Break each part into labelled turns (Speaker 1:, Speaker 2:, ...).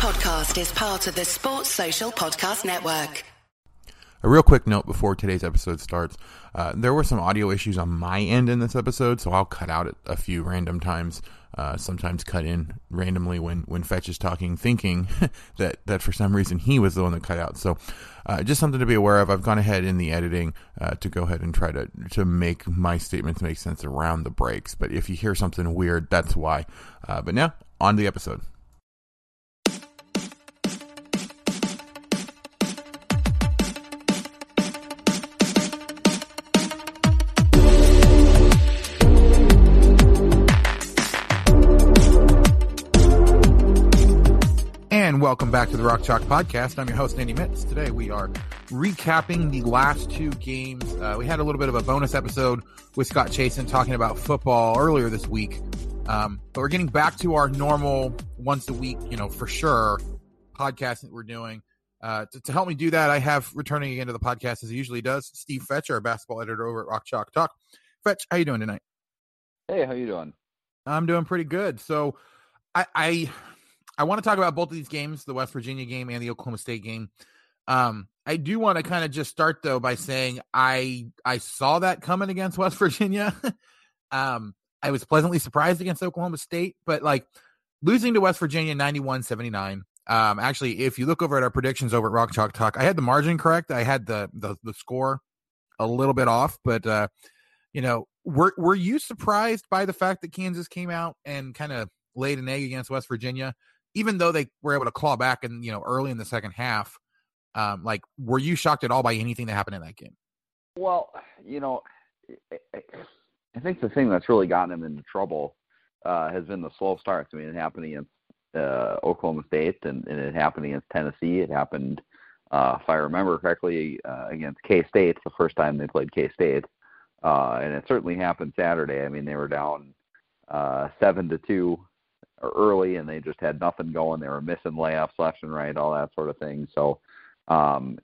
Speaker 1: podcast is part of the Sports Social Podcast Network.
Speaker 2: A real quick note before today's episode starts. Uh, there were some audio issues on my end in this episode, so I'll cut out a few random times. Uh, sometimes cut in randomly when, when Fetch is talking, thinking that, that for some reason he was the one that cut out. So, uh, just something to be aware of. I've gone ahead in the editing uh, to go ahead and try to to make my statements make sense around the breaks. But if you hear something weird, that's why. Uh, but now on the episode. Welcome back to the Rock Chalk Podcast. I'm your host, Andy Mitts. Today we are recapping the last two games. Uh, we had a little bit of a bonus episode with Scott Chasen talking about football earlier this week. Um, but we're getting back to our normal once a week, you know, for sure, podcast that we're doing. Uh, to, to, help me do that, I have returning again to the podcast as he usually does, Steve Fetch, our basketball editor over at Rock Chalk Talk. Fetch, how you doing tonight?
Speaker 3: Hey, how you doing?
Speaker 2: I'm doing pretty good. So, I, I I want to talk about both of these games, the West Virginia game and the Oklahoma State game. Um, I do want to kind of just start though by saying I I saw that coming against West Virginia. um, I was pleasantly surprised against Oklahoma State, but like losing to West Virginia 91-79. Um, actually, if you look over at our predictions over at Rock Chalk Talk, I had the margin correct. I had the the, the score a little bit off, but uh, you know, were were you surprised by the fact that Kansas came out and kind of laid an egg against West Virginia? Even though they were able to claw back and you know early in the second half, um, like were you shocked at all by anything that happened in that game?
Speaker 3: Well, you know, I think the thing that's really gotten them into trouble uh, has been the slow starts. I mean, it happened against uh, Oklahoma State, and, and it happened against Tennessee. It happened, uh, if I remember correctly, uh, against K State the first time they played K State, uh, and it certainly happened Saturday. I mean, they were down uh, seven to two early and they just had nothing going. They were missing layups left and right, all that sort of thing. So, um,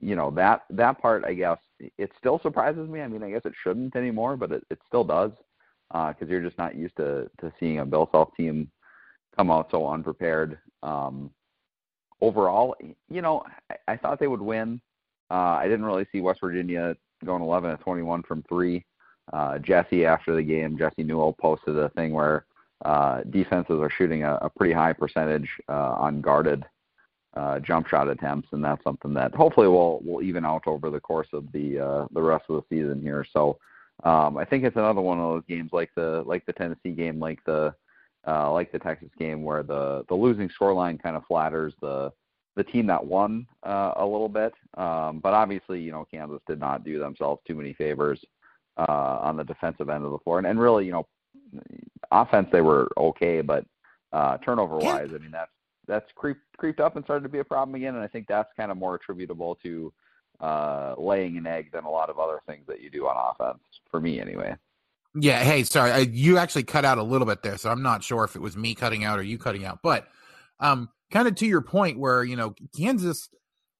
Speaker 3: you know that that part, I guess, it still surprises me. I mean, I guess it shouldn't anymore, but it, it still does because uh, you're just not used to to seeing a Bill Self team come out so unprepared. Um, overall, you know, I, I thought they would win. Uh, I didn't really see West Virginia going 11 to 21 from three. Uh, Jesse after the game, Jesse Newell posted a thing where uh, defenses are shooting a, a pretty high percentage uh, unguarded uh, jump shot attempts, and that's something that hopefully will will even out over the course of the uh, the rest of the season here. So um, I think it's another one of those games like the like the Tennessee game, like the uh, like the Texas game, where the the losing scoreline kind of flatters the the team that won uh, a little bit. Um, but obviously, you know, Kansas did not do themselves too many favors uh, on the defensive end of the floor, and, and really, you know, offense they were okay, but uh, turnover wise, I mean that's that's creeped creeped up and started to be a problem again. And I think that's kind of more attributable to uh, laying an egg than a lot of other things that you do on offense. For me, anyway.
Speaker 2: Yeah. Hey, sorry, I, you actually cut out a little bit there, so I'm not sure if it was me cutting out or you cutting out. But um, kind of to your point, where you know Kansas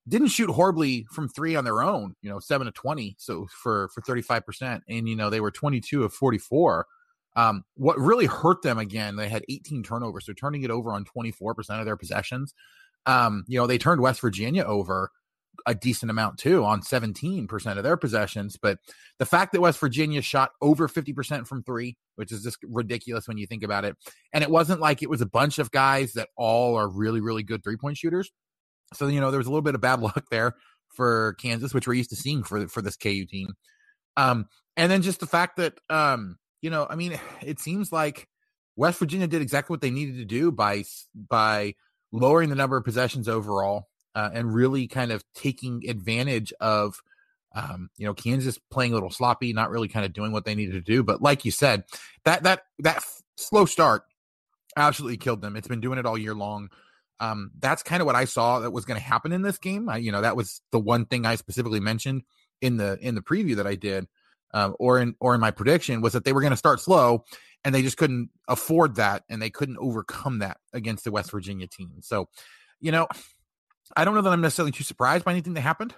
Speaker 2: didn't shoot horribly from three on their own. You know, seven to twenty, so for for 35 percent, and you know they were 22 of 44 um, what really hurt them again, they had 18 turnovers, so turning it over on 24% of their possessions. Um, you know, they turned West Virginia over a decent amount too on 17% of their possessions. But the fact that West Virginia shot over 50% from three, which is just ridiculous when you think about it. And it wasn't like it was a bunch of guys that all are really, really good three point shooters. So, you know, there was a little bit of bad luck there for Kansas, which we're used to seeing for, for this KU team. Um, and then just the fact that, um, you know, I mean, it seems like West Virginia did exactly what they needed to do by by lowering the number of possessions overall uh, and really kind of taking advantage of um, you know Kansas playing a little sloppy, not really kind of doing what they needed to do. But like you said, that that that slow start absolutely killed them. It's been doing it all year long. Um, that's kind of what I saw that was going to happen in this game. I, you know, that was the one thing I specifically mentioned in the in the preview that I did um, or in or in my prediction was that they were going to start slow and they just couldn't afford that and they couldn't overcome that against the West Virginia team. So, you know, I don't know that I'm necessarily too surprised by anything that happened.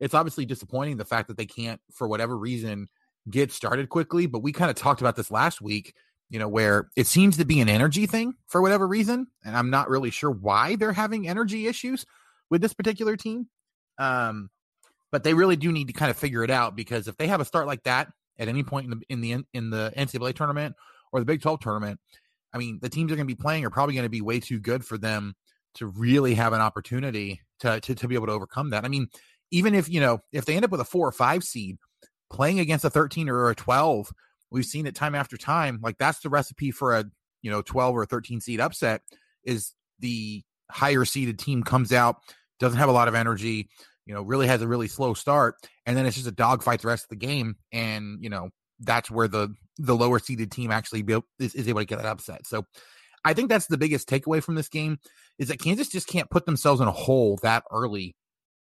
Speaker 2: It's obviously disappointing the fact that they can't, for whatever reason, get started quickly. But we kind of talked about this last week you know, where it seems to be an energy thing for whatever reason. And I'm not really sure why they're having energy issues with this particular team. Um, but they really do need to kind of figure it out because if they have a start like that at any point in the in the in the NCAA tournament or the Big 12 tournament, I mean, the teams are going to be playing are probably going to be way too good for them to really have an opportunity to, to to be able to overcome that. I mean, even if you know if they end up with a four or five seed playing against a 13 or a 12 we've seen it time after time like that's the recipe for a you know 12 or 13 seed upset is the higher seeded team comes out doesn't have a lot of energy you know really has a really slow start and then it's just a dogfight the rest of the game and you know that's where the the lower seeded team actually be, is, is able to get that upset so i think that's the biggest takeaway from this game is that kansas just can't put themselves in a hole that early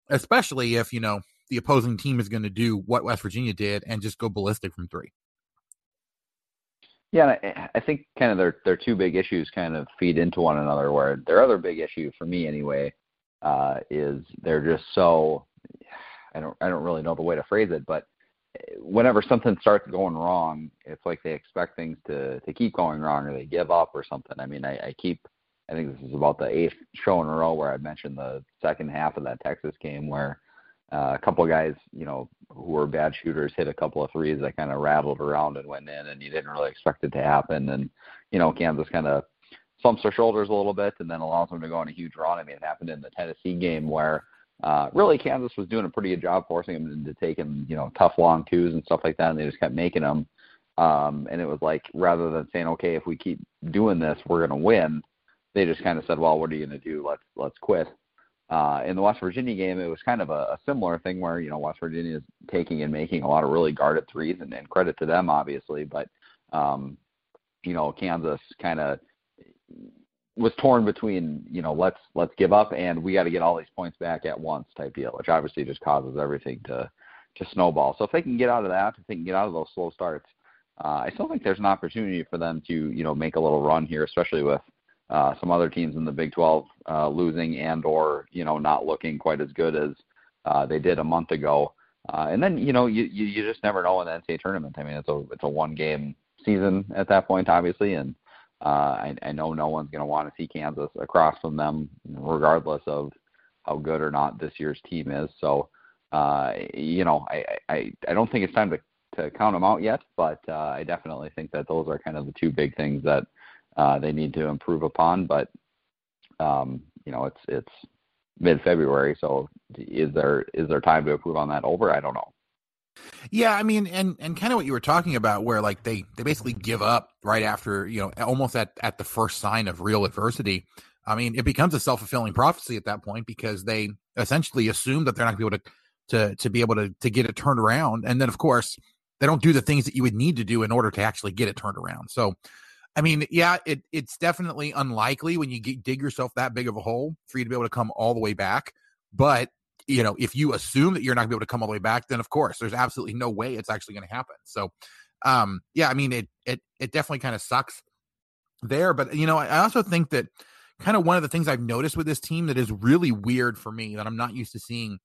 Speaker 2: especially if you know the opposing team is going to do what west virginia did and just go ballistic from three
Speaker 3: yeah, I think kind of their their two big issues kind of feed into one another. Where their other big issue for me anyway uh, is they're just so I don't I don't really know the way to phrase it, but eh, whenever something starts going wrong, it's like they expect things to to keep going wrong or they give up or something. I mean, I, I keep I think this is about the eighth show in a row where I mentioned the second half of that Texas game where uh, a couple of guys, you know, who were bad shooters hit a couple of threes that kind of rattled around and went in, and you didn't really expect it to happen. And you know, Kansas kind of slumps their shoulders a little bit and then allows them to go on a huge run. I mean, it happened in the Tennessee game where uh, really Kansas was doing a pretty good job forcing them to take him, you know, tough long twos and stuff like that, and they just kept making them. Um, and it was like rather than saying, okay, if we keep doing this, we're going to win. They just kind of said, well, what are you going to do? Let's let's quit. Uh, in the West Virginia game, it was kind of a, a similar thing where you know West Virginia is taking and making a lot of really guarded threes, and, and credit to them, obviously. But um, you know, Kansas kind of was torn between you know let's let's give up and we got to get all these points back at once type deal, which obviously just causes everything to to snowball. So if they can get out of that, if they can get out of those slow starts, uh, I still think there's an opportunity for them to you know make a little run here, especially with uh, some other teams in the Big 12 uh, losing and or you know not looking quite as good as uh, they did a month ago. Uh, and then you know you, you you just never know in the NCAA tournament. I mean it's a it's a one game season at that point obviously, and I, I know no one's going to want to see Kansas across from them regardless of how good or not this year's team is. So uh, you know I, I I don't think it's time to to count them out yet, but uh, I definitely think that those are kind of the two big things that uh, they need to improve upon. But um, you know, it's it's mid February, so is there is there time to improve on that over? I don't know.
Speaker 2: Yeah, I mean, and and kind of what you were talking about, where like they they basically give up right after you know almost at at the first sign of real adversity. I mean, it becomes a self fulfilling prophecy at that point because they essentially assume that they're not going to be able to to to be able to to get it turned around, and then of course they don't do the things that you would need to do in order to actually get it turned around. So I mean, yeah, it, it's definitely unlikely when you get, dig yourself that big of a hole for you to be able to come all the way back. But you know, if you assume that you're not to be able to come all the way back, then of course, there's absolutely no way it's actually going to happen. So, um, yeah, I mean, it it it definitely kind of sucks there. But you know, I also think that kind of one of the things I've noticed with this team that is really weird for me that I'm not used to seeing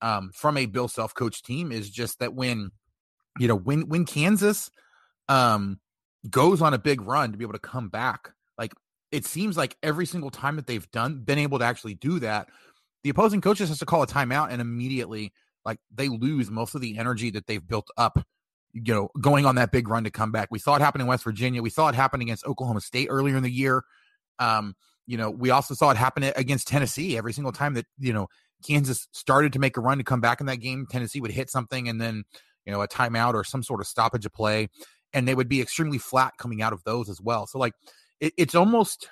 Speaker 2: um, from a Bill self coach team is just that when you know when when Kansas um goes on a big run to be able to come back. Like it seems like every single time that they've done been able to actually do that, the opposing coaches has to call a timeout and immediately like they lose most of the energy that they've built up you know going on that big run to come back we saw it happen in west virginia we saw it happen against oklahoma state earlier in the year um you know we also saw it happen against tennessee every single time that you know kansas started to make a run to come back in that game tennessee would hit something and then you know a timeout or some sort of stoppage of play and they would be extremely flat coming out of those as well. So like it, it's almost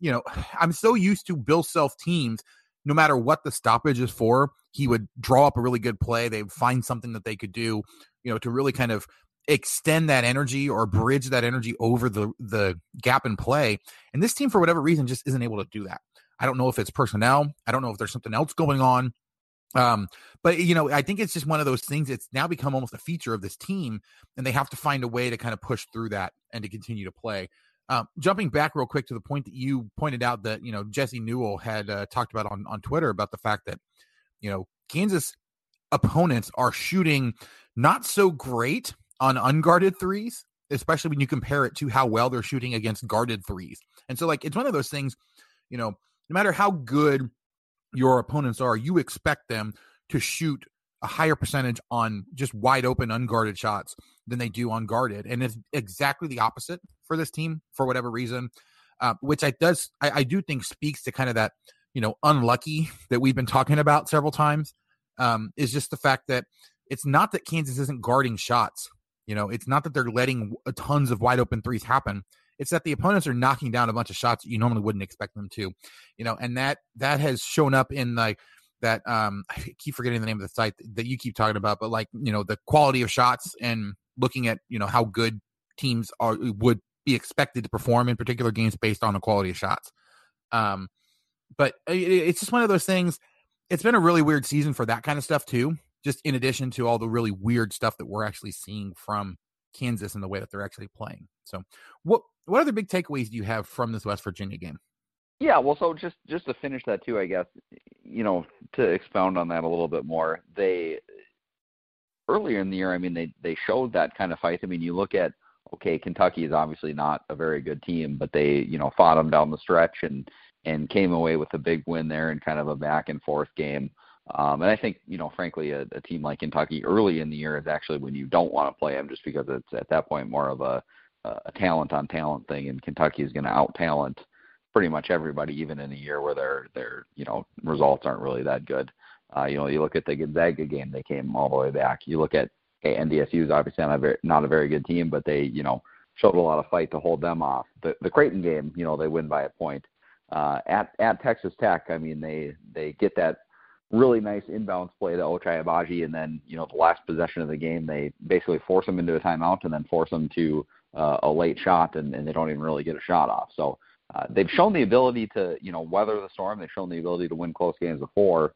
Speaker 2: you know I'm so used to Bill Self teams. No matter what the stoppage is for, he would draw up a really good play. They would find something that they could do, you know, to really kind of extend that energy or bridge that energy over the the gap in play. And this team, for whatever reason, just isn't able to do that. I don't know if it's personnel. I don't know if there's something else going on. Um, but you know, I think it's just one of those things. It's now become almost a feature of this team, and they have to find a way to kind of push through that and to continue to play. Um, jumping back real quick to the point that you pointed out that you know Jesse Newell had uh, talked about on on Twitter about the fact that you know Kansas opponents are shooting not so great on unguarded threes especially when you compare it to how well they're shooting against guarded threes. And so, like, it's one of those things, you know, no matter how good your opponents are, you expect them to shoot a higher percentage on just wide open, unguarded shots than they do on guarded. And it's exactly the opposite for this team for whatever reason, uh, which I does I, I, do think speaks to kind of that you know unlucky that we've been talking about several times. Um, is just the fact that it's not that Kansas isn't guarding shots. You know, it's not that they're letting tons of wide open threes happen. It's that the opponents are knocking down a bunch of shots that you normally wouldn't expect them to. You know, and that that has shown up in like that um I keep forgetting the name of the site that you keep talking about, but like, you know, the quality of shots and looking at, you know, how good teams are would be expected to perform in particular games based on the quality of shots. Um but it, it's just one of those things. It's been a really weird season for that kind of stuff too. Just in addition to all the really weird stuff that we're actually seeing from Kansas and the way that they're actually playing. So, what what other big takeaways do you have from this West Virginia game?
Speaker 3: Yeah, well, so just just to finish that too, I guess you know to expound on that a little bit more. They earlier in the year, I mean, they they showed that kind of fight. I mean, you look at okay, Kentucky is obviously not a very good team, but they you know fought them down the stretch and and came away with a big win there in kind of a back and forth game. Um, and I think, you know, frankly, a, a team like Kentucky early in the year is actually when you don't want to play them, just because it's at that point more of a a talent on talent thing, and Kentucky is going to out talent pretty much everybody, even in a year where their their you know results aren't really that good. Uh, you know, you look at the Gonzaga game; they came all the way back. You look at okay, NDSU is obviously not a very, not a very good team, but they you know showed a lot of fight to hold them off. The the Creighton game, you know, they win by a point. Uh, at at Texas Tech, I mean, they they get that really nice inbounds play to Ochai Agbaji, and then you know the last possession of the game, they basically force them into a timeout and then force them to uh, a late shot, and, and they don't even really get a shot off. So uh, they've shown the ability to, you know, weather the storm. They've shown the ability to win close games before,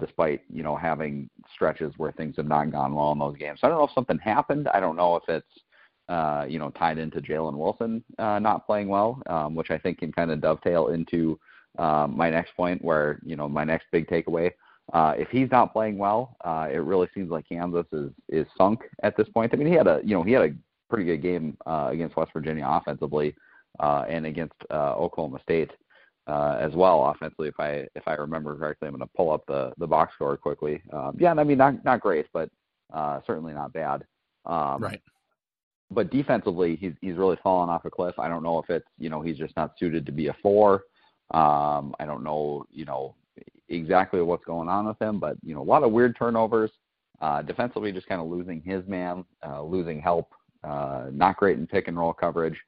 Speaker 3: despite, you know, having stretches where things have not gone well in those games. So I don't know if something happened. I don't know if it's, uh, you know, tied into Jalen Wilson uh, not playing well, um, which I think can kind of dovetail into um, my next point, where you know my next big takeaway. Uh, if he's not playing well, uh, it really seems like Kansas is is sunk at this point. I mean, he had a you know he had a pretty good game uh, against West Virginia offensively uh, and against uh, Oklahoma State uh, as well offensively. If I if I remember correctly, I'm going to pull up the the box score quickly. Um, yeah, I mean not not great, but uh, certainly not bad.
Speaker 2: Um, right.
Speaker 3: But defensively, he's he's really fallen off a cliff. I don't know if it's you know he's just not suited to be a four. Um, I don't know you know exactly what's going on with him, but you know a lot of weird turnovers. Uh, defensively, just kind of losing his man, uh, losing help uh, not great in pick and roll coverage.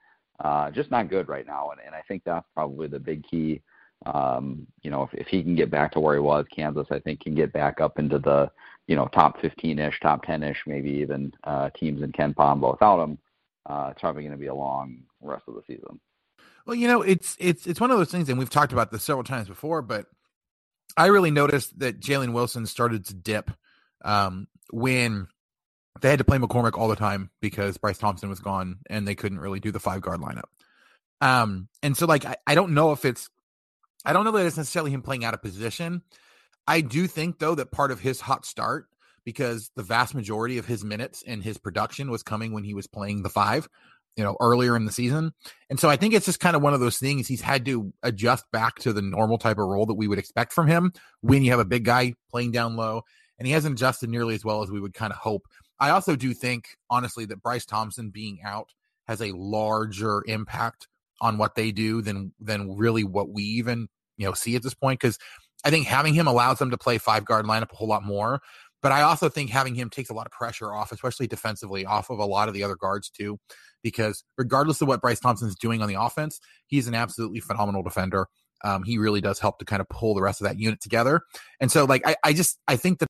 Speaker 3: Uh, just not good right now, and, and I think that's probably the big key. Um, you know, if, if he can get back to where he was, Kansas, I think can get back up into the you know top 15ish, top 10ish, maybe even uh, teams in KenPom. But without him, uh, it's probably going to be a long rest of the season.
Speaker 2: Well, you know, it's it's it's one of those things, and we've talked about this several times before, but I really noticed that Jalen Wilson started to dip um, when they had to play McCormack all the time because Bryce Thompson was gone and they couldn't really do the five guard lineup. Um, and so like I, I don't know if it's I don't know that it's necessarily him playing out of position. I do think though that part of his hot start because the vast majority of his minutes and his production was coming when he was playing the five, you know, earlier in the season. And so I think it's just kind of one of those things he's had to adjust back to the normal type of role that we would expect from him when you have a big guy playing down low. And he hasn't adjusted nearly as well as we would kind of hope. I also do think, honestly, that Bryce Thompson being out has a larger impact on what they do than than really what we even you know see at this point. Because I think having him allows them to play five guard lineup a whole lot more. But I also think having him takes a lot of pressure off, especially defensively, off of a lot of the other guards too. Because regardless of what Bryce Thompson is doing on the offense, he's an absolutely phenomenal defender. Um, he really does help to kind of pull the rest of that unit together. And so, like, I, I just I think that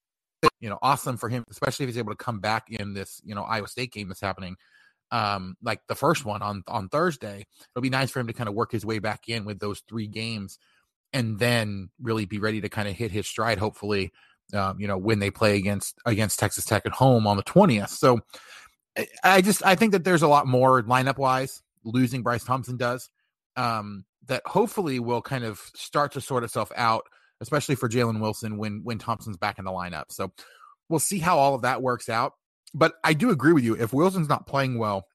Speaker 2: you know, awesome for him, especially if he's able to come back in this, you know, Iowa State game that's happening. Um, like the first one on on Thursday, it'll be nice for him to kind of work his way back in with those three games, and then really be ready to kind of hit his stride. Hopefully, um, you know, when they play against against Texas Tech at home on the twentieth. So, I just I think that there's a lot more lineup wise losing Bryce Thompson does. Um, that hopefully will kind of start to sort itself out especially for Jalen Wilson when when Thompson's back in the lineup. So we'll see how all of that works out. But I do agree with you. If Wilson's not playing well,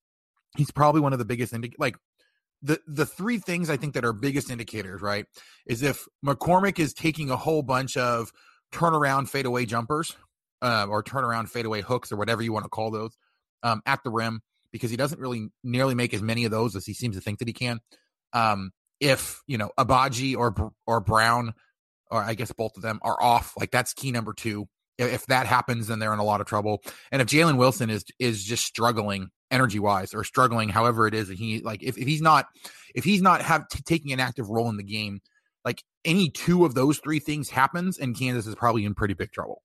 Speaker 2: he's probably one of the biggest like the the three things I think that are biggest indicators, right, is if McCormack is taking a whole bunch of turnaround fadeaway jumpers uh, or turnaround fadeaway hooks or whatever you want to call those um, at the rim because he doesn't really nearly make as many of those as he seems to think that he can. Um, if you know Agbaji or or Brown or I guess both of them are off, like that's key number two. If that happens, then they're in a lot of trouble. And if Jalen Wilson is is just struggling energy wise or struggling however it is that he like if, if he's not if he's not have t- taking an active role in the game like any two of those three things happens and kansas is probably in pretty big trouble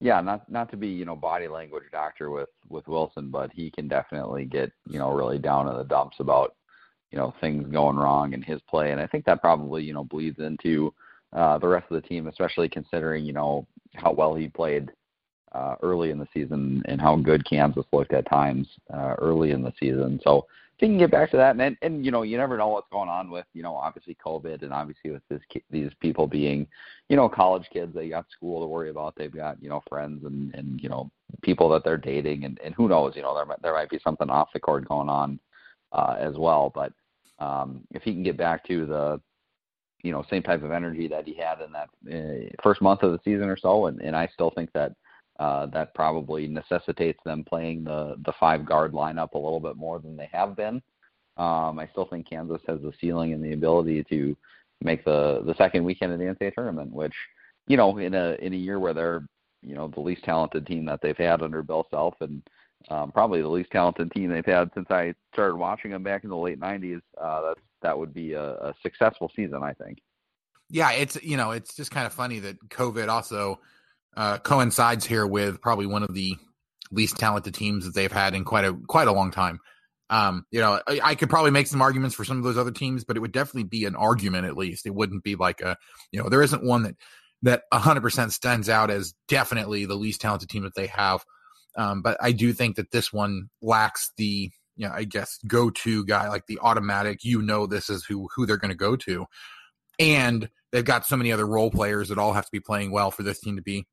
Speaker 3: yeah not not to be you know body language doctor with with wilson but he can definitely get you know really down in the dumps about you know things going wrong in his play. And i think that probably you know bleeds into uh the rest of the team especially considering you know how well he played uh, early in the season and how good Kansas looked at times uh, early in the season. So he can get back to that, and, and you know you never know what's going on with you know obviously COVID and obviously with this these people being you know college kids they got school to worry about. They've got you know friends and and you know people that they're dating and and who knows you know there there might be something off the court going on uh, as well but um, if he can get back to the you know same type of energy that he had in that uh, first month of the season or so and and I still think that uh, that probably necessitates them playing the the five guard lineup a little bit more than they have been. Um, I still think Kansas has the ceiling and the ability to make the the second weekend of the NCAA tournament, which you know in a in a year where they're you know the least talented team that they've had under Bill Self and um, probably the least talented team they've had since I started watching them back in the late '90s. Uh, that that would be a, a successful season, I think.
Speaker 2: Yeah, it's you know it's just kind of funny that COVID also uh, coincides here with probably one of the least talented teams that they've had in quite a quite a long time. Um, you know, I, I, could probably make some arguments for some of those other teams, but it would definitely be an argument at least. It wouldn't be like a, you know, there isn't one that that 100% stands out as definitely the least talented team that they have. Um, but I do think that this one lacks the, you know, I guess go to guy like the automatic. You know, this is who who they're going to go to, and they've got so many other role players that all have to be playing well for this team to be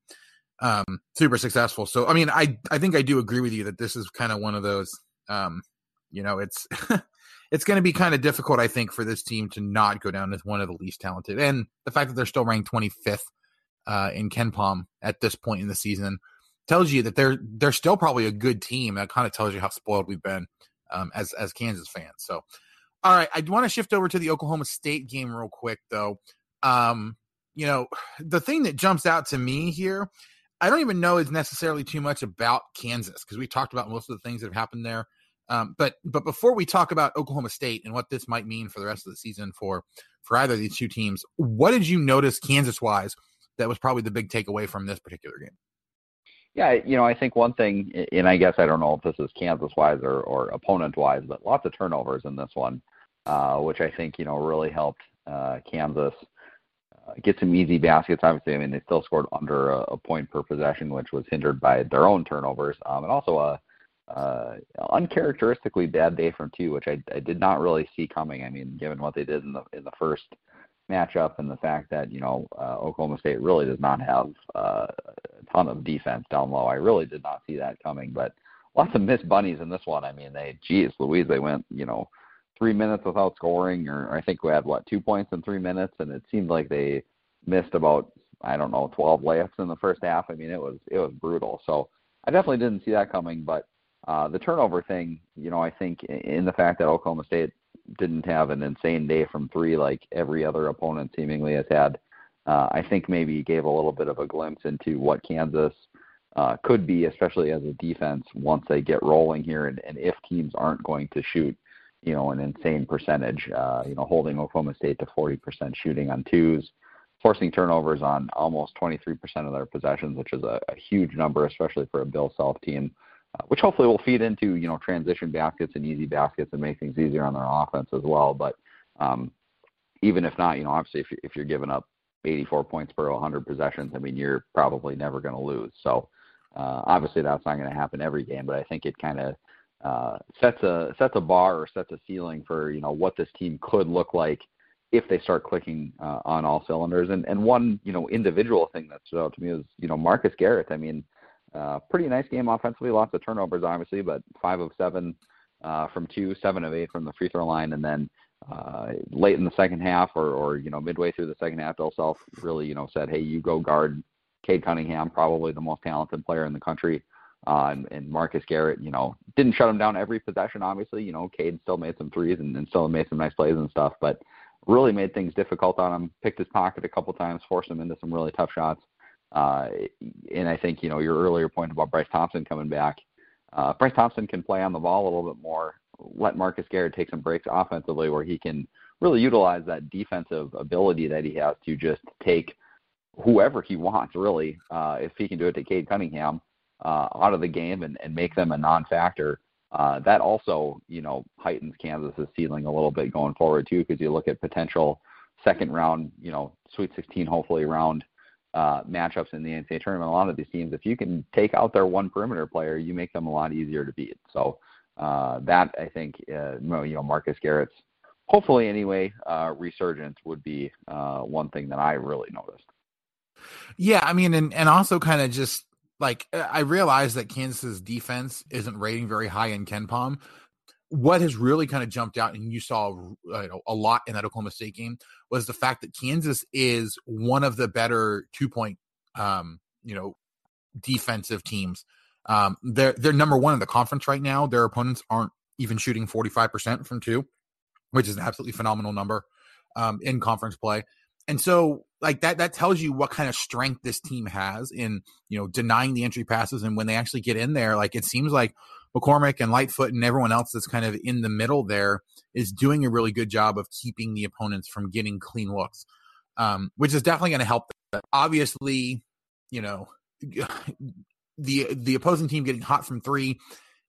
Speaker 2: um, super successful. So, I mean, I I think I do agree with you that this is kind of one of those. Um, you know, it's it's going to be kind of difficult, I think, for this team to not go down as one of the least talented, and the fact that they're still ranked 25th uh, in KenPom at this point in the season tells you that they're they're still probably a good team. That kind of tells you how spoiled we've been um, as as Kansas fans. So, all right, I want to shift over to the Oklahoma State game real quick, though. Um, you know, the thing that jumps out to me here, I don't even know is necessarily too much about Kansas because we talked about most of the things that have happened there. Um, but but before we talk about Oklahoma State and what this might mean for the rest of the season for for either of these two teams, what did you notice Kansas wise that was probably the big takeaway from this particular game?
Speaker 3: Yeah, you know, I think one thing, and I guess I don't know if this is Kansas wise or, or opponent wise, but lots of turnovers in this one, uh, which I think you know really helped uh, Kansas uh, get some easy baskets. Obviously, I mean they still scored under a, a point per possession, which was hindered by their own turnovers, um, and also a uh, uncharacteristically bad day from two, which I, I did not really see coming. I mean, given what they did in the in the first matchup and the fact that you know uh, Oklahoma State really does not have uh, ton of defense down low, I really did not see that coming. But lots of missed bunnies in this one. I mean, they, geez, Louise, they went you know three minutes without scoring, or I think we had what two points in three minutes, and it seemed like they missed about I don't know 12 layups in the first half. I mean, it was it was brutal. So I definitely didn't see that coming. But uh, the turnover thing, you know, I think in the fact that Oklahoma State didn't have an insane day from three like every other opponent seemingly has had, uh, I think maybe gave a little bit of a glimpse into what Kansas uh, could be, especially as a defense once they get rolling here, and, and if teams aren't going to shoot you know, an insane percentage, uh, you know, holding Oklahoma State to 40% shooting on twos, forcing turnovers on almost 23% of their possessions, which is a, a huge number, especially for a Bill Self team, uh, which hopefully will feed into, you know, transition baskets and easy baskets and make things easier on their offense as well. But um, even if not, you know, obviously if, if you're giving up 84 points per 100 possessions, I mean, you're probably never going to lose. So uh, obviously that's not going to happen every game, but I think it kind of uh, sets a sets a bar or sets a ceiling for you know what this team could look like if they start clicking uh, on all cylinders. And and one you know individual thing that stood out to me is you know Marcus Garrett. I mean, Uh, pretty nice game offensively, lots of turnovers obviously, but five of seven uh, from two, seven of eight from the free throw line, and then uh, late in the second half or, or you know midway through the second half, Bill Self really you know said, hey, you go guard Cade Cunningham, probably the most talented player in the country. Uh, and, and Marcus Garrett, you know, didn't shut him down every possession. Obviously, you know, Cade still made some threes and, and still made some nice plays and stuff, but really made things difficult on him. Picked his pocket a couple times, forced him into some really tough shots. Uh, and I think you know your earlier point about Bryce Thompson coming back. Uh, Bryce Thompson can play on the ball a little bit more. Let Marcus Garrett take some breaks offensively, where he can really utilize that defensive ability that he has to just take whoever he wants. Really, uh, if he can do it to Cade Cunningham uh, out of the game and, and make them a non-factor, uh, that also you know heightens Kansas's ceiling a little bit going forward too, because you look at potential second round, you know, Sweet 16 hopefully round uh, matchups in the NCAA tournament. A lot of these teams, if you can take out their one perimeter player, you make them a lot easier to beat. So uh, that I think, uh, you know, Marcus Garrett's hopefully anyway uh, resurgence would be uh, one thing that I really noticed.
Speaker 2: Yeah, I mean, and and also kind of just like I realize that Kansas's defense isn't rating very high in KenPom, what has really kind of jumped out, and you saw you know, a lot in that Oklahoma State game, was the fact that Kansas is one of the better two point, um, you know, defensive teams. Um, they're they're number one in the conference right now. Their opponents aren't even shooting forty five percent from two, which is an absolutely phenomenal number um, in conference play. And so, like that, that tells you what kind of strength this team has in you know denying the entry passes, and when they actually get in there, like it seems like McCormack and Lightfoot and everyone else that's kind of in the middle there is doing a really good job of keeping the opponents from getting clean looks, um, which is definitely going to help. Them. Obviously, you know, the the opposing team getting hot from three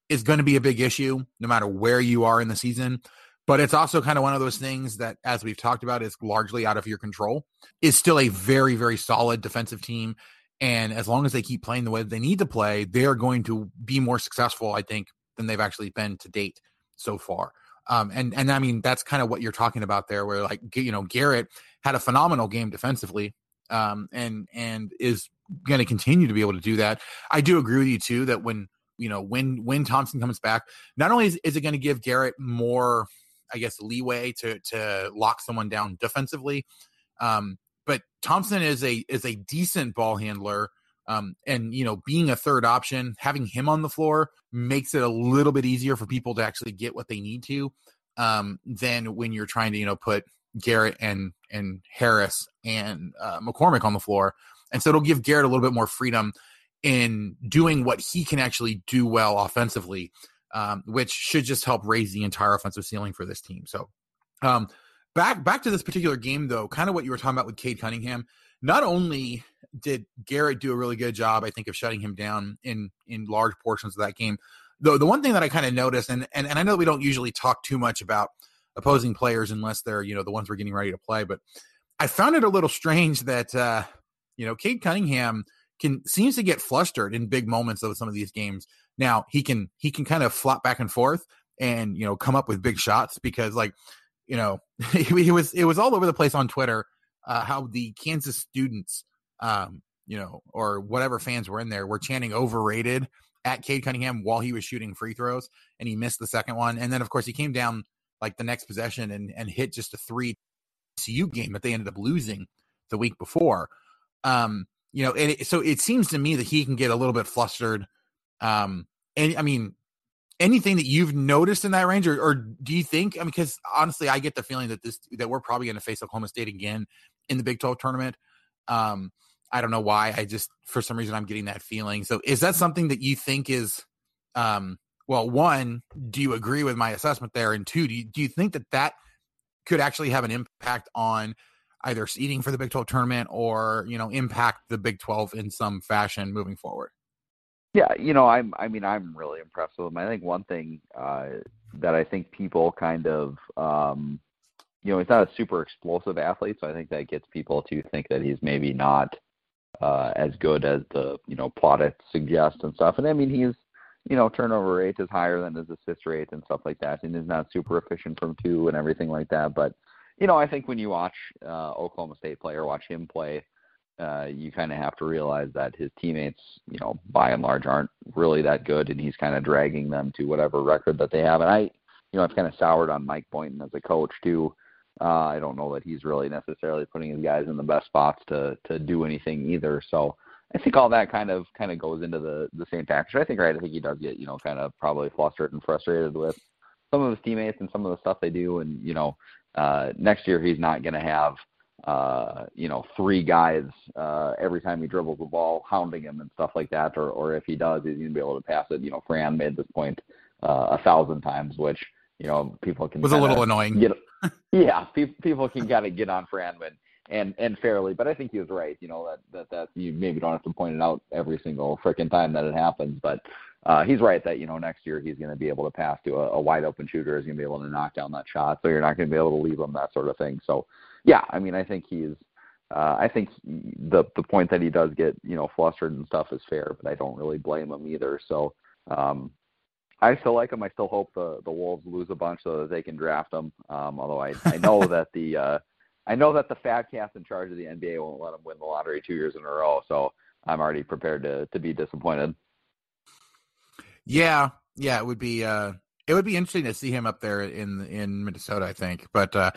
Speaker 2: is going to be a big issue no matter where you are in the season. But it's also kind of one of those things that, as we've talked about, is largely out of your control. Is still a very, very solid defensive team and as long as they keep playing the way they need to play, they are going to be more successful, I think, than they've actually been to date so far. Um, and and I mean that's kind of what you're talking about there, where like you know Garrett had a phenomenal game defensively, um, and and is going to continue to be able to do that. I do agree with you too that when you know when when Thompson comes back, not only is, is it going to give Garrett more, I guess, leeway to to lock someone down defensively, um, but Thompson is a is a decent ball handler. Um, and you know, being a third option, having him on the floor makes it a little bit easier for people to actually get what they need to. Um, than when you're trying to you know put Garrett and and Harris and uh, McCormack on the floor, and so it'll give Garrett a little bit more freedom in doing what he can actually do well offensively, um, which should just help raise the entire offensive ceiling for this team. So, um, back back to this particular game though, kind of what you were talking about with Cade Cunningham. Not only did Garrett do a really good job, I think, of shutting him down in in large portions of that game. Though the one thing that I kind of noticed, and, and and I know we don't usually talk too much about opposing players unless they're you know the ones we're getting ready to play, but I found it a little strange that uh, you know Cade Cunningham can seems to get flustered in big moments of some of these games. Now he can he can kind of flop back and forth and you know come up with big shots because like you know, it was it was all over the place on Twitter uh, how the Kansas students, um, you know, or whatever fans were in there were chanting overrated at Cade Cunningham while he was shooting free throws, and he missed the second one, and then of course he came down like the next possession and and hit just a three CU game that they ended up losing the week before. Um, you know, and it, so it seems to me that he can get a little bit flustered. Um, and I mean, anything that you've noticed in that range, or, or do you think? I mean, because honestly, I get the feeling that this that we're probably going to face Oklahoma State again in the Big Twelve tournament. Um, I don't know why. I just for some reason I'm getting that feeling. So is that something that you think is, um, well, one, do you agree with my assessment there, and two, do you, do you think that that could actually have an impact on either seeding for the Big 12 tournament or you know impact the Big 12 in some fashion moving forward?
Speaker 3: Yeah, you know, I'm. I mean, I'm really impressed with him. I think one thing uh, that I think people kind of, um, you know, he's not a super explosive athlete, so I think that gets people to think that he's maybe not uh, as good as the you know plaudits suggest and stuff. And I mean, he's you know turnover rate is higher than his assist rate and stuff like that, and is not super efficient from two and everything like that. But you know, I think when you watch uh, Oklahoma State play or watch him play, uh, you kind of have to realize that his teammates, you know, by and large, aren't really that good, and he's kind of dragging them to whatever record that they have. And I, you know, I've kind of soured on Mike Boynton as a coach too. Uh, I don't know that he's really necessarily putting his guys in the best spots to to do anything either. So I think all that kind of kind of goes into the the same factor. I think right. I think he does get you know kind of probably flustered and frustrated with some of his teammates and some of the stuff they do. And you know, uh, next year he's not going to have uh, you know three guys uh, every time he dribbles the ball hounding him and stuff like that. Or or if he does, he's going to be able to pass it. You know, Fran made this point uh, a thousand times, which you know people can
Speaker 2: was a little annoying.
Speaker 3: Get, yeah, pe- people can kind of get on Franman and and fairly, but I think he was right. You know that that that you maybe don't have to point it out every single freaking time that it happens, but uh, he's right that you know next year he's going to be able to pass to a, a wide open shooter, is going to be able to knock down that shot, so you're not going to be able to leave him that sort of thing. So yeah, I mean I think he's. Uh, I think the the point that he does get you know flustered and stuff is fair, but I don't really blame him either. So um, I still like him. I still hope the the Wolves lose a bunch so that they can draft him. Um, although I I know that the uh, I know that the fat cats in charge of the NBA won't let him win the lottery two years in a row. So I'm already prepared to to be disappointed.
Speaker 2: Yeah, yeah, it would be uh it would be interesting to see him up there in in Minnesota, I think. But uh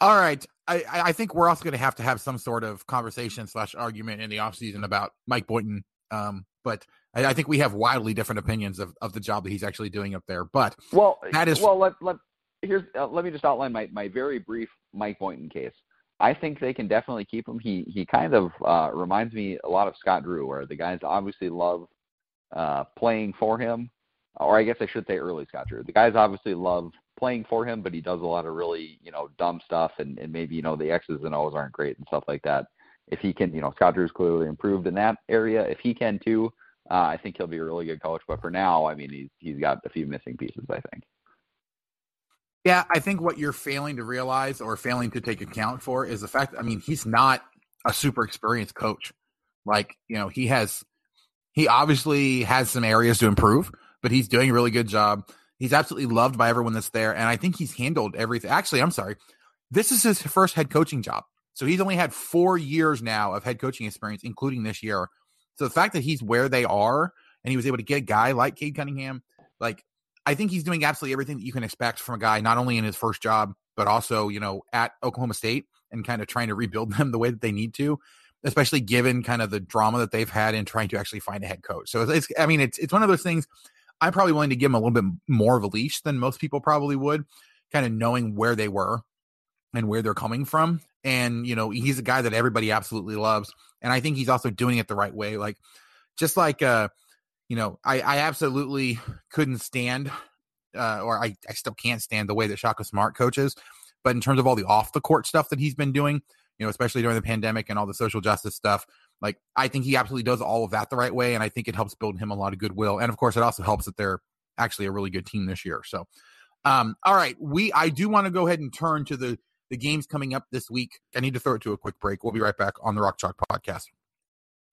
Speaker 2: all right. I, I think we're also going to have to have some sort of conversation slash argument in the offseason about Mike Boynton. Um, but I, I, think we have wildly different opinions of, of the job that he's actually doing up there. But
Speaker 3: well, that is well. Let, let here's uh, let me just outline my my very brief Mike Boynton case. I think they can definitely keep him. He he kind of uh, reminds me a lot of Scott Drew, where the guys obviously love uh, playing for him, or I guess I should say early Scott Drew. The guys obviously love playing for him, but he does a lot of really you know dumb stuff, and and maybe you know the X's and O's aren't great and stuff like that. If he can, you know, Scott Drew's clearly improved in that area. If he can too, uh, I think he'll be a really good coach. But for now, I mean, he's he's got a few missing pieces. I think.
Speaker 2: Yeah, I think what you're failing to realize or failing to take account for is the fact I mean, he's not a super experienced coach. Like, you know, he has, he obviously has some areas to improve, but he's doing a really good job. He's absolutely loved by everyone that's there. And I think he's handled everything. Actually, I'm sorry. This is his first head coaching job. So he's only had four years now of head coaching experience, including this year. So the fact that he's where they are and he was able to get a guy like Cade Cunningham, like I think he's doing absolutely everything that you can expect from a guy, not only in his first job, but also, you know, at Oklahoma State and kind of trying to rebuild them the way that they need to, especially given kind of the drama that they've had in trying to actually find a head coach. So it's, I mean, it's, it's one of those things I'm probably willing to give him a little bit more of a leash than most people probably would, kind of knowing where they were and where they're coming from. And, you know, he's a guy that everybody absolutely loves. And I think he's also doing it the right way. Like, just like, uh, you know, I, I absolutely couldn't stand, uh, or I, I still can't stand the way that Shaka Smart coaches. But in terms of all the off the court stuff that he's been doing, you know, especially during the pandemic and all the social justice stuff, like I think he absolutely does all of that the right way. And I think it helps build him a lot of goodwill. And of course, it also helps that they're actually a really good team this year. So, um, all right, we I do want to go ahead and turn to the the games coming up this week. I need to throw it to a quick break. We'll be right back on the Rock Chalk podcast.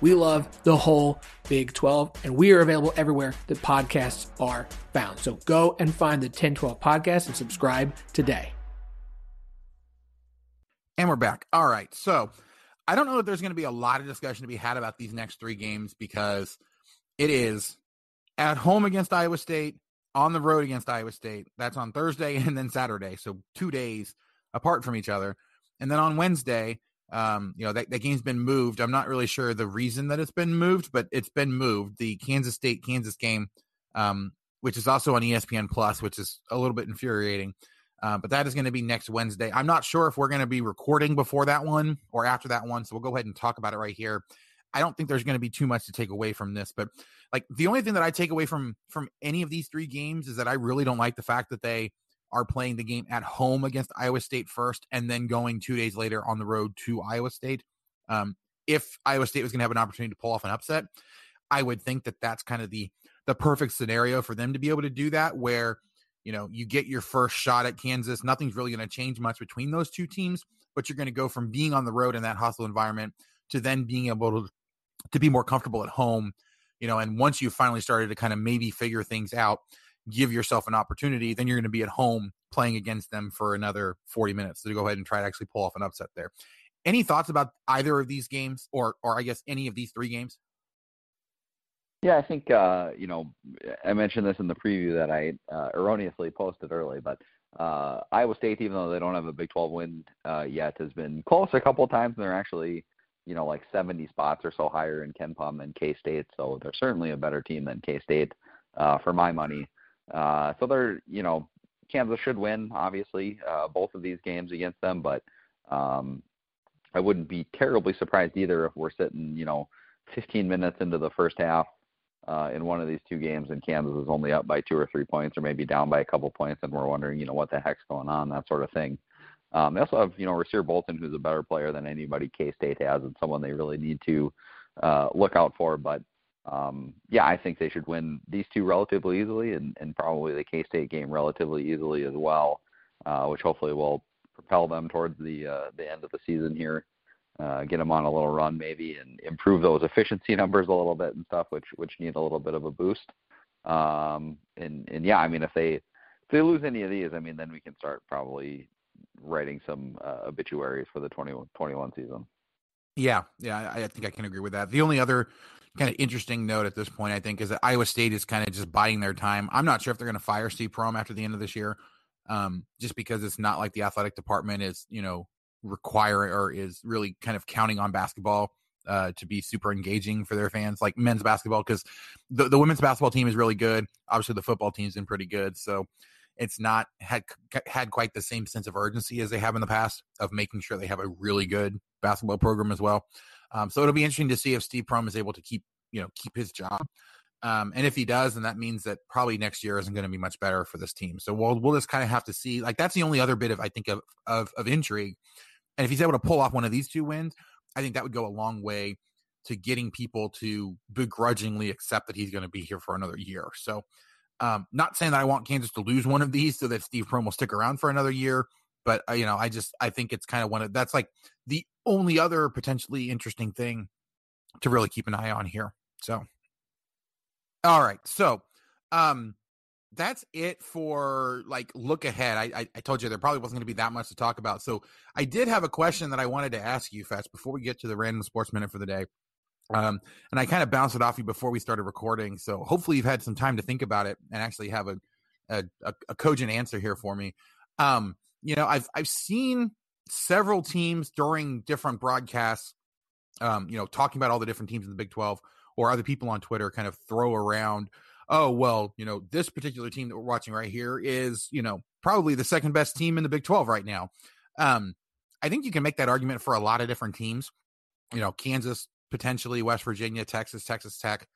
Speaker 4: We love the whole Big 12, and we are available everywhere that podcasts are found. So go and find the 1012 podcast and subscribe today.
Speaker 2: And we're back. All right. So I don't know if there's going to be a lot of discussion to be had about these next three games because it is at home against Iowa State, on the road against Iowa State. That's on Thursday and then Saturday. So two days apart from each other. And then on Wednesday, um, you know, that, that game's been moved. I'm not really sure the reason that it's been moved, but it's been moved. The Kansas State Kansas game, um, which is also on ESPN Plus, which is a little bit infuriating. Uh, but that is going to be next Wednesday. I'm not sure if we're going to be recording before that one or after that one. So we'll go ahead and talk about it right here. I don't think there's going to be too much to take away from this, but like the only thing that I take away from from any of these three games is that I really don't like the fact that they are playing the game at home against Iowa State first and then going two days later on the road to Iowa State. Um, if Iowa State was going to have an opportunity to pull off an upset, I would think that that's kind of the the perfect scenario for them to be able to do that. Where you know, you get your first shot at Kansas. Nothing's really going to change much between those two teams, but you're going to go from being on the road in that hostile environment to then being able to to be more comfortable at home, you know, and once you finally started to kind of maybe figure things out, give yourself an opportunity, then you're going to be at home playing against them for another 40 minutes to go ahead and try to actually pull off an upset there. Any thoughts about either of these games or or I guess any of these three games?
Speaker 3: Yeah, I think uh, you know I mentioned this in the preview that I uh, erroneously posted early, but uh, Iowa State, even though they don't have a Big 12 win uh, yet, has been close a couple of times, and they're actually you know like 70 spots or so higher in KenPom than K State, so they're certainly a better team than K State uh, for my money. Uh, so they're you know Kansas should win, obviously, uh, both of these games against them, but um, I wouldn't be terribly surprised either if we're sitting you know 15 minutes into the first half uh, in one of these two games, and Kansas is only up by two or three points, or maybe down by a couple points, and we're wondering, you know, what the heck's going on, that sort of thing. Um, they also have, you know, Rasir Bolton, who's a better player than anybody K State has, and someone they really need to uh, look out for. But um, yeah, I think they should win these two relatively easily, and, and probably the K State game relatively easily as well, uh, which hopefully will propel them towards the uh, the end of the season here uh, get them on a little run maybe and improve those efficiency numbers a little bit and stuff, which which need a little bit of a boost. Um, and and yeah, I mean if they if they lose any of these, I mean then we can start probably writing some uh, obituaries for the 2021 season.
Speaker 2: Yeah, yeah, I, I think I can agree with that. The only other kind of interesting note at this point, I think, is that Iowa State is kind of just biding their time. I'm not sure if they're going to fire Steve Prohm after the end of this year, um, just because it's not like the athletic department is, you know, require or is really kind of counting on basketball uh, to be super engaging for their fans, like men's basketball, because the, the women's basketball team is really good. Obviously, the football team's been pretty good. So it's not had had quite the same sense of urgency as they have in the past of making sure they have a really good basketball program as well. Um, so it'll be interesting to see if Steve Prohm is able to keep you know keep his job. Um, and if he does, then that means that probably next year isn't going to be much better for this team. So we'll we'll just kind of have to see. Like that's the only other bit of I think of of, of intrigue and if he's able to pull off one of these two wins, I think that would go a long way to getting people to begrudgingly accept that he's going to be here for another year. So, um, not saying that I want Kansas to lose one of these so that Steve Prohm will stick around for another year, but uh, you know, I just I think it's kind of one of that's like the only other potentially interesting thing to really keep an eye on here. So, all right, so um, that's it for like look ahead. I, I, I told you there probably wasn't going to be that much to talk about. So I did have a question that I wanted to ask you, Fetch, before we get to the random sports minute for the day. Um, and I kind of bounced it off you before we started recording. So hopefully you've had some time to think about it and actually have a a, a cogent answer here for me. Um, you know, I've I've seen several teams during different broadcasts, um, you know, talking about all the different teams in the Big Twelve, or other people on Twitter kind of throw around oh well you know this particular team that we're watching right here is you know probably the second best team in the big 12 right now. Um i think you can make that argument for a lot of different teams. You know kansas potentially west virginia texas texas tech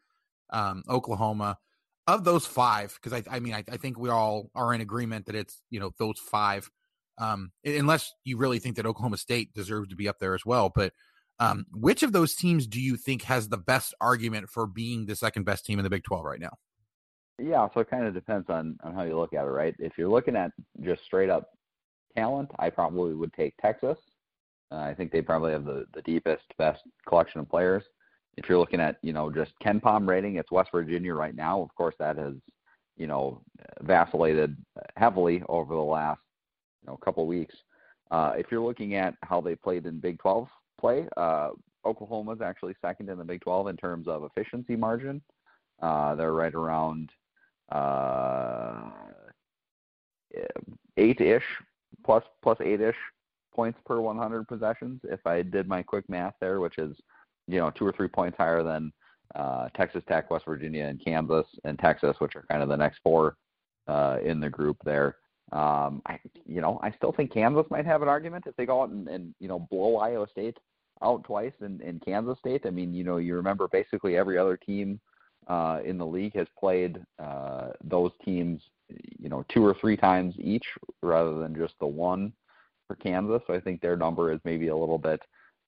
Speaker 2: um oklahoma. Of those five because I, I mean I, I think we all are in agreement that it's you know those five um unless you really think that oklahoma state deserves to be up there as well but um, which of those teams do you think has the best argument for being the second best team in the Big 12 right now?
Speaker 3: Yeah, so it kind of depends on on how you look at it, right? If you're looking at just straight up talent, I probably would take Texas. Uh, I think they probably have the the deepest, best collection of players. If you're looking at you know just KenPom rating, it's West Virginia right now. Of course, that has you know vacillated heavily over the last you know couple weeks. Uh, if you're looking at how they played in Big 12 play, uh, Oklahoma's actually second in the Big 12 in terms of efficiency margin. Uh, they're right around uh, eight-ish plus plus eight-ish points per 100 possessions. If I did my quick math there, which is you know two or three points higher than uh, Texas Tech, West Virginia, and Kansas and Texas, which are kind of the next four uh, in the group there. Um, I, you know, I still think Kansas might have an argument if they go out and, and you know blow Iowa State out twice in, in Kansas State. I mean, you know, you remember basically every other team uh, in the league has played uh, those teams, you know, two or three times each rather than just the one for Kansas. So I think their number is maybe a little bit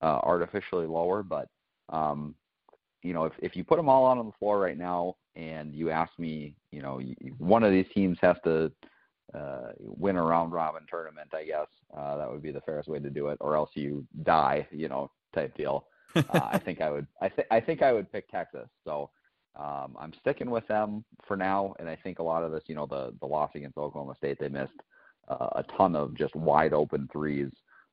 Speaker 3: uh, artificially lower. But um, you know, if if you put them all out on the floor right now, and you ask me, you know, one of these teams has to uh, win a round robin tournament. I guess uh, that would be the fairest way to do it, or else you die, you know, type deal. uh, I think I would. I think I think I would pick Texas. So um, I'm sticking with them for now, and I think a lot of this, you know, the the loss against Oklahoma State, they missed uh, a ton of just wide open threes.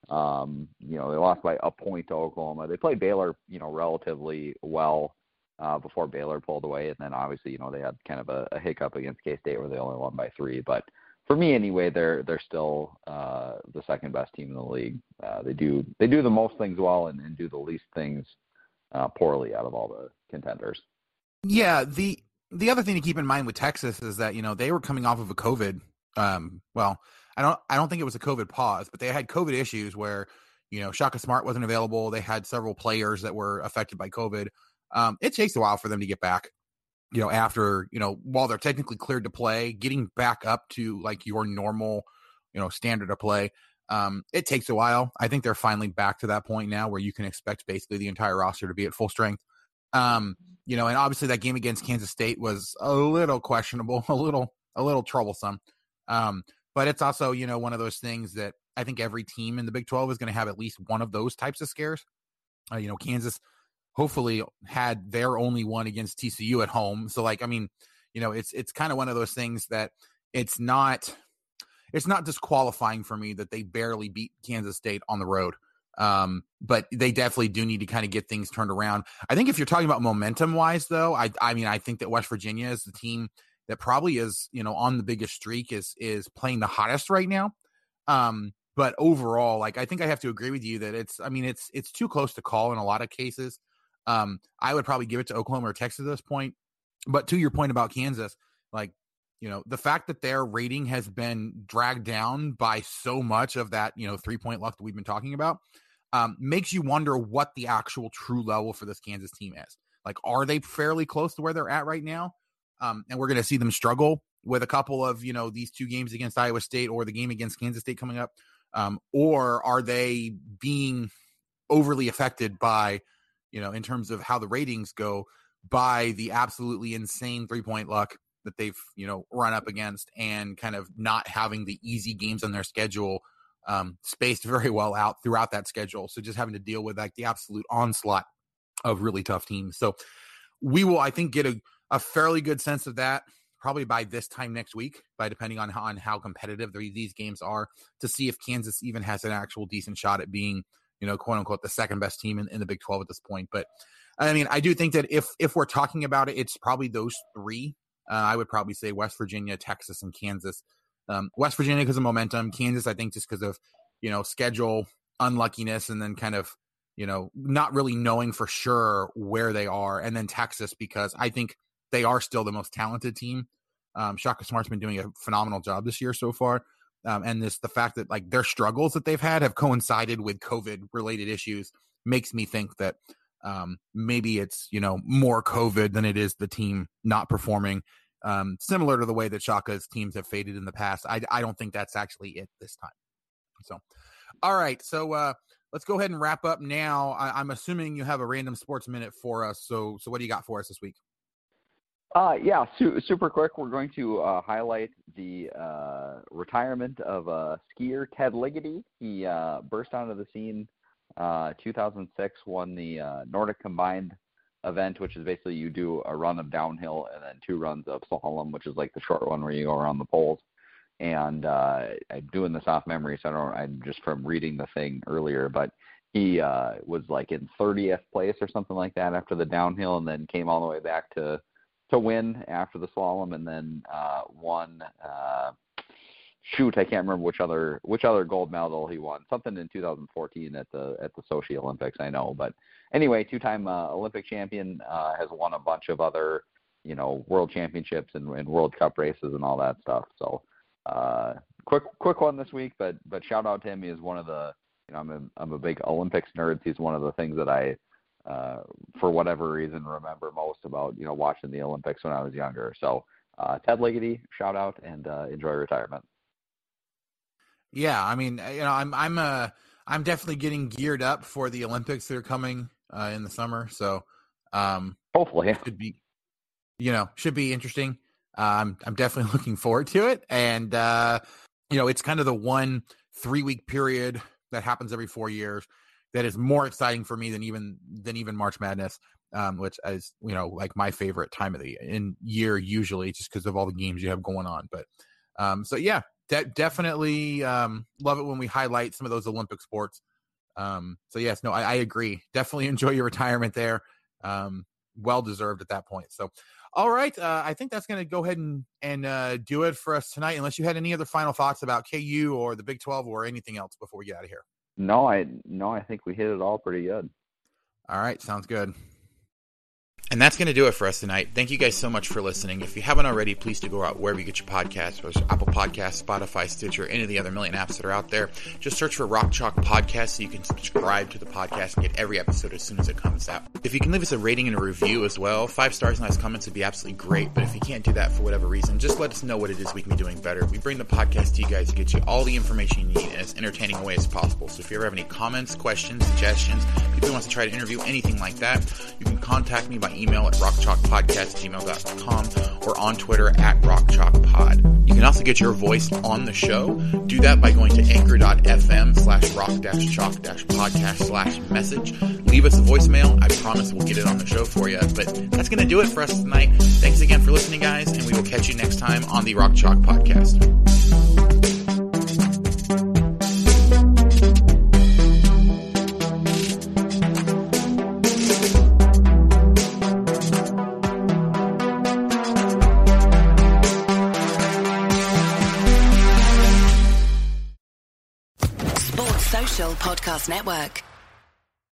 Speaker 3: Um, you know, they lost by a point to Oklahoma. They played Baylor, you know, relatively well uh, before Baylor pulled away, and then obviously, you know, they had kind of a, a hiccup against K State where they only won by three. But for me, anyway, they're they're still uh, the second best team in the league. Uh, they do they do the most things well and, and do the least things uh, poorly out of all the contenders.
Speaker 2: Yeah, the the other thing to keep in mind with Texas is that you know they were coming off of a COVID. Um, well, I don't I don't think it was a COVID pause, but they had COVID issues where you know Shaka Smart wasn't available. They had several players that were affected by COVID. Um, it takes a while for them to get back. You know, after you know while they're technically cleared to play, getting back up to like your normal, you know, standard of play. Um, it takes a while. I think they're finally back to that point now where you can expect basically the entire roster to be at full strength. Um, you know, and obviously that game against Kansas State was a little questionable, a little, a little troublesome. Um, but it's also, you know, one of those things that I think every team in the Big 12 is going to have at least one of those types of scares. Uh, you know, Kansas hopefully had their only one against TCU at home. So like, I mean, you know, it's it's kind of one of those things that it's not it's not disqualifying for me that they barely beat Kansas State on the road. Um, but they definitely do need to kind of get things turned around. I think if you're talking about momentum wise, though, I I mean, I think that West Virginia is the team that probably is you know on the biggest streak is is playing the hottest right now. Um, but overall, like I think I have to agree with you that it's I mean it's it's too close to call in a lot of cases. Um, I would probably give it to Oklahoma or Texas at this point. But to your point about Kansas, like you know the fact that their rating has been dragged down by so much of that you know three point luck that we've been talking about um, makes you wonder what the actual true level for this Kansas team is. Like, are they fairly close to where they're at right now? Um, and we're going to see them struggle with a couple of you know these two games against Iowa State or the game against Kansas State coming up, um, or are they being overly affected by you know in terms of how the ratings go by the absolutely insane three point luck that they've you know run up against and kind of not having the easy games on their schedule um, spaced very well out throughout that schedule. So just having to deal with like the absolute onslaught of really tough teams. So we will, I think, get a, a fairly good sense of that probably by this time next week, by depending on how, on how competitive these games are, to see if Kansas even has an actual decent shot at being, you know, quote unquote, the second best team in, in the Big 12 at this point. But I mean, I do think that if if we're talking about it, it's probably those three. Uh, I would probably say West Virginia, Texas, and Kansas um, West Virginia because of momentum, Kansas, I think, just because of you know schedule unluckiness, and then kind of you know not really knowing for sure where they are, and then Texas because I think they are still the most talented team. Um, Shaka Smart's been doing a phenomenal job this year so far, um, and this the fact that like their struggles that they've had have coincided with COVID related issues makes me think that um, maybe it's you know more COVID than it is the team not performing um, similar to the way that Shaka's teams have faded in the past. I, I don't think that's actually it this time. So, all right. So, uh, let's go ahead and wrap up now. I, am assuming you have a random sports minute for us. So, so what do you got for us this week?
Speaker 3: Uh, yeah, su- super quick. We're going to uh, highlight the uh, retirement of skier Ted Ligety. He uh, burst onto the scene uh, 2006, won the uh, Nordic Combined event, which is basically you do a run of downhill and then two runs of slalom, which is like the short one where you go around the poles. And uh, I'm doing this off memory, so I don't. I'm just from reading the thing earlier, but he uh, was like in 30th place or something like that after the downhill, and then came all the way back to to win after the slalom, and then uh, won. Uh, shoot, I can't remember which other which other gold medal he won. Something in 2014 at the at the Sochi Olympics, I know. But anyway, two-time uh, Olympic champion uh, has won a bunch of other, you know, world championships and, and World Cup races and all that stuff. So, uh, quick quick one this week, but but shout out to him. He is one of the you know I'm a I'm a big Olympics nerd. He's one of the things that I uh, for whatever reason remember most about you know watching the Olympics when I was younger. So. Uh, Ted Ligety, shout out and uh, enjoy retirement.
Speaker 2: Yeah, I mean, you know, I'm I'm uh I'm definitely getting geared up for the Olympics that are coming uh, in the summer. So, um,
Speaker 3: hopefully, it
Speaker 2: should be, you know, should be interesting. I'm I'm definitely looking forward to it, and uh, you know, it's kind of the one three week period that happens every four years that is more exciting for me than even than even March Madness, um, which is you know like my favorite time of the in year usually just because of all the games you have going on. But um, so yeah, de- definitely um, love it when we highlight some of those Olympic sports. Um, so yes, no, I, I agree. Definitely enjoy your retirement there. Um, well deserved at that point. So, all right, uh, I think that's going to go ahead and and uh, do it for us tonight. Unless you had any other final thoughts about KU or the Big Twelve or anything else before we get out of here.
Speaker 3: No, I no, I think we hit it all pretty good.
Speaker 2: All right, sounds good. And that's going to do it for us tonight. Thank you guys so much for listening. If you haven't already, please do go out wherever you get your podcasts, whether it's Apple Podcasts, Spotify, Stitcher, any of the other million apps that are out there. Just search for Rock Chalk Podcast so you can subscribe to the podcast and get every episode as soon as it comes out. If you can leave us a rating and a review as well, five stars and nice comments would be absolutely great. But if you can't do that for whatever reason, just let us know what it is we can be doing better. We bring the podcast to you guys to get you all the information you need in as entertaining a way as possible. So if you ever have any comments, questions, suggestions, people who want to try to interview, anything like that, you can contact me by email at rockchalk rockchalkpodcast@gmail.com or on Twitter at rockchalkpod. You can also get your voice on the show. Do that by going to anchor.fm slash rock-chalk-podcast slash message. Leave us a voicemail. I promise we'll get it on the show for you. But that's going to do it for us tonight. Thanks again for listening, guys, and we will catch you next time on the Rock Chalk Podcast.
Speaker 1: Podcast Network.